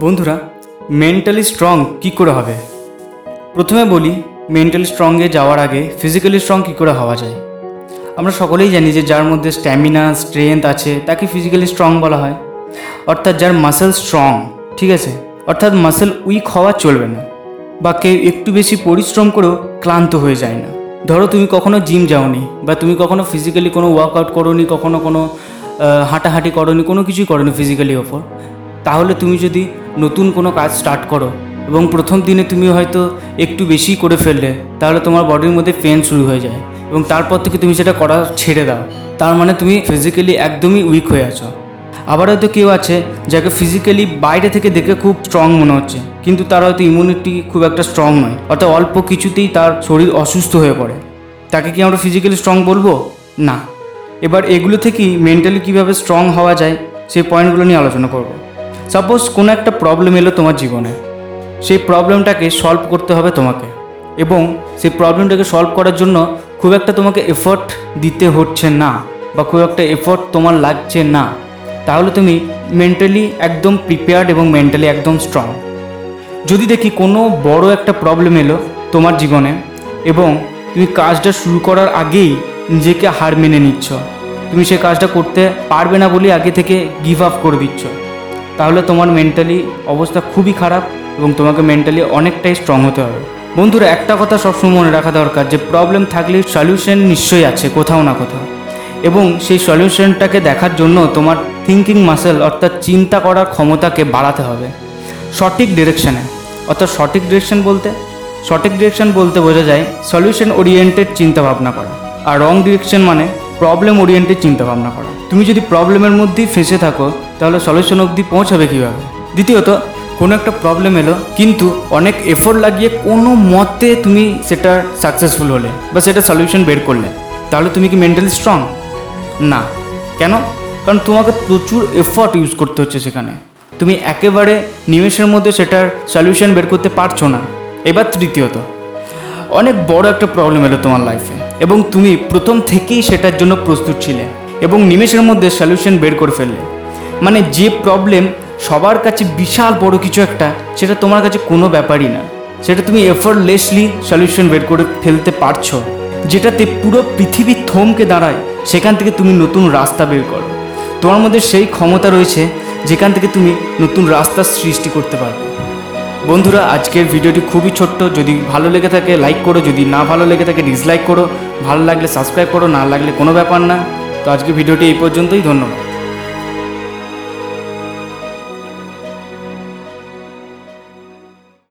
বন্ধুরা mentally strong কি করে হবে? প্রথমে বলি মেন্টালি স্ট্রংয়ে যাওয়ার আগে ফিজিক্যালি স্ট্রং কী করে হওয়া যায়? আমরা সকলেই জানি যে যার মধ্যে স্ট্যামিনা স্ট্রেংথ আছে, তাকে ফিজিক্যালি স্ট্রং বলা হয়। অর্থাৎ যার মাসেল স্ট্রং ঠিক আছে? অর্থাৎ মাসেল উইক হওয়া চলবে না, বা কেউ একটু বেশি পরিশ্রম করেও ক্লান্ত হয়ে যায় না। ধরো তুমি কখনো জিম যাওনি, বা তুমি কখনো ফিজিক্যালি কোনো ওয়ার্কআউট করোনি, কখনো কোনো হাঁটাহাঁটি করোনি, কোনো কিছুই করোনি ফিজিক্যালি ওপর। তাহলে তুমি যদি নতুন কোনো কাজ স্টার্ট করো এবং প্রথম দিনে তুমি হয়তো একটু বেশি করে ফেললে, তাহলে তোমার বডির মধ্যে পেন শুরু হয়ে যায় এবং তারপর থেকে তুমি সেটা করা ছেড়ে দাও। তার মানে তুমি ফিজিক্যালি একদমই উইক হয়ে আছো। আবার হয়তো কেউ আছে যাকে ফিজিক্যালি বাইরে থেকে দেখে খুব স্ট্রং মনে হচ্ছে, কিন্তু তার হয়তো ইমিউনিটি খুব একটা স্ট্রং নয়, অর্থাৎ অল্প কিছুতেই তার শরীর অসুস্থ হয়ে পড়ে। তাকে কি আমরা ফিজিক্যালি স্ট্রং বলব? না। এবার এগুলো থেকেই মেন্টালি কীভাবে স্ট্রং হওয়া যায় সেই পয়েন্টগুলো নিয়ে আলোচনা করব। সাপোজ কোনো একটা প্রবলেম এলো তোমার জীবনে, সেই প্রবলেমটাকে সলভ করতে হবে তোমাকে এবং সেই প্রবলেমটাকে সলভ করার জন্য খুব একটা তোমাকে এফোর্ট দিতে হচ্ছে না বা খুব একটা এফোর্ট তোমার লাগছে না। তাহলে তুমি মেন্টালি একদম প্রিপেয়ার্ড এবং মেন্টালি একদম স্ট্রং যদি দেখি কোনো বড় একটা প্রবলেম এলো তোমার জীবনে এবং তুমি কাজটা শুরু করার আগেই নিজেকে হার মেনে নিচ্ছ, তুমি সেই কাজটা করতে পারবে না বলে আগে থেকে গিভ আপ করে দিচ্ছ তাহলে তোমার মেন্টালি অবস্থা খুবই খারাপ এবং তোমাকে মেন্টালি অনেকটাই স্ট্রং হতে হবে। বন্ধুরা, একটা কথা সবসময় মনে রাখা দরকার যে প্রবলেম থাকলে সলিউশন নিশ্চয়ই আছে, কোথাও না কোথাও। এবং সেই সলিউশনটাকে দেখার জন্য তোমার থিঙ্কিং মাসেল অর্থাৎ চিন্তা করার ক্ষমতাকে বাড়াতে হবে। সঠিক ডিরেকশানে অর্থাৎ সঠিক ডিরেকশন বলতে, সঠিক ডিরেকশন বলতে বোঝা যায় সলিউশন ওরিয়েন্টেড চিন্তা ভাবনা করা। আর রং ডিরেকশন মানে প্রবলেম ওরিয়েন্টেড চিন্তা ভাবনা করা। তুমি যদি প্রবলেমের মধ্যেই ফেসে থাকো, তাহলে সলিউশন অবধি পৌঁছাবে কীভাবে? দ্বিতীয়ত, কোনো একটা প্রবলেম এলো, কিন্তু অনেক এফোর্ট লাগিয়ে কোনো মতে তুমি সেটা সাকসেসফুল হলে বা সেটা সলিউশন বের করলে। তাহলে তুমি কি মেন্টালি স্ট্রং না। কেন? কারণ তোমাকে প্রচুর এফোর্ট ইউজ করতে হচ্ছে সেখানে। তুমি একেবারে নিমেষের মধ্যে সেটার সলিউশন বের করতে পারছ না। এবার তৃতীয়ত, অনেক বড় একটা প্রবলেম এলো তোমার লাইফে এবং তুমি প্রথম থেকেই সেটার জন্য প্রস্তুত ছিলে এবং নিমেষের মধ্যে সলিউশন বের করে ফেললে। মানে যে প্রবলেম সবার কাছে বিশাল বড় কিছু একটা, সেটা তোমার কাছে কোনো ব্যাপারই না। সেটা তুমি এফর্টলেসলি সলিউশন বের করে ফেলতে পারছ, যেটাতে পুরো পৃথিবী থমকে দাঁড়ায়, সেখান থেকে তুমি নতুন রাস্তা বের করো। তোমার মধ্যে সেই ক্ষমতা রয়েছে, যেখান থেকে তুমি নতুন রাস্তার সৃষ্টি করতে পারবে। বন্ধুরা আজকের ভিডিওটি খুবই ছোট্ট। যদি ভালো লেগে থাকে লাইক করো। যদি না ভালো লেগে থাকে ডিসলাইক করো। ভালো লাগলে সাবস্ক্রাইব করো, না লাগলে কোনো ব্যাপার না। তো আজকে ভিডিওটি এই পর্যন্তই। ধন্যবাদ।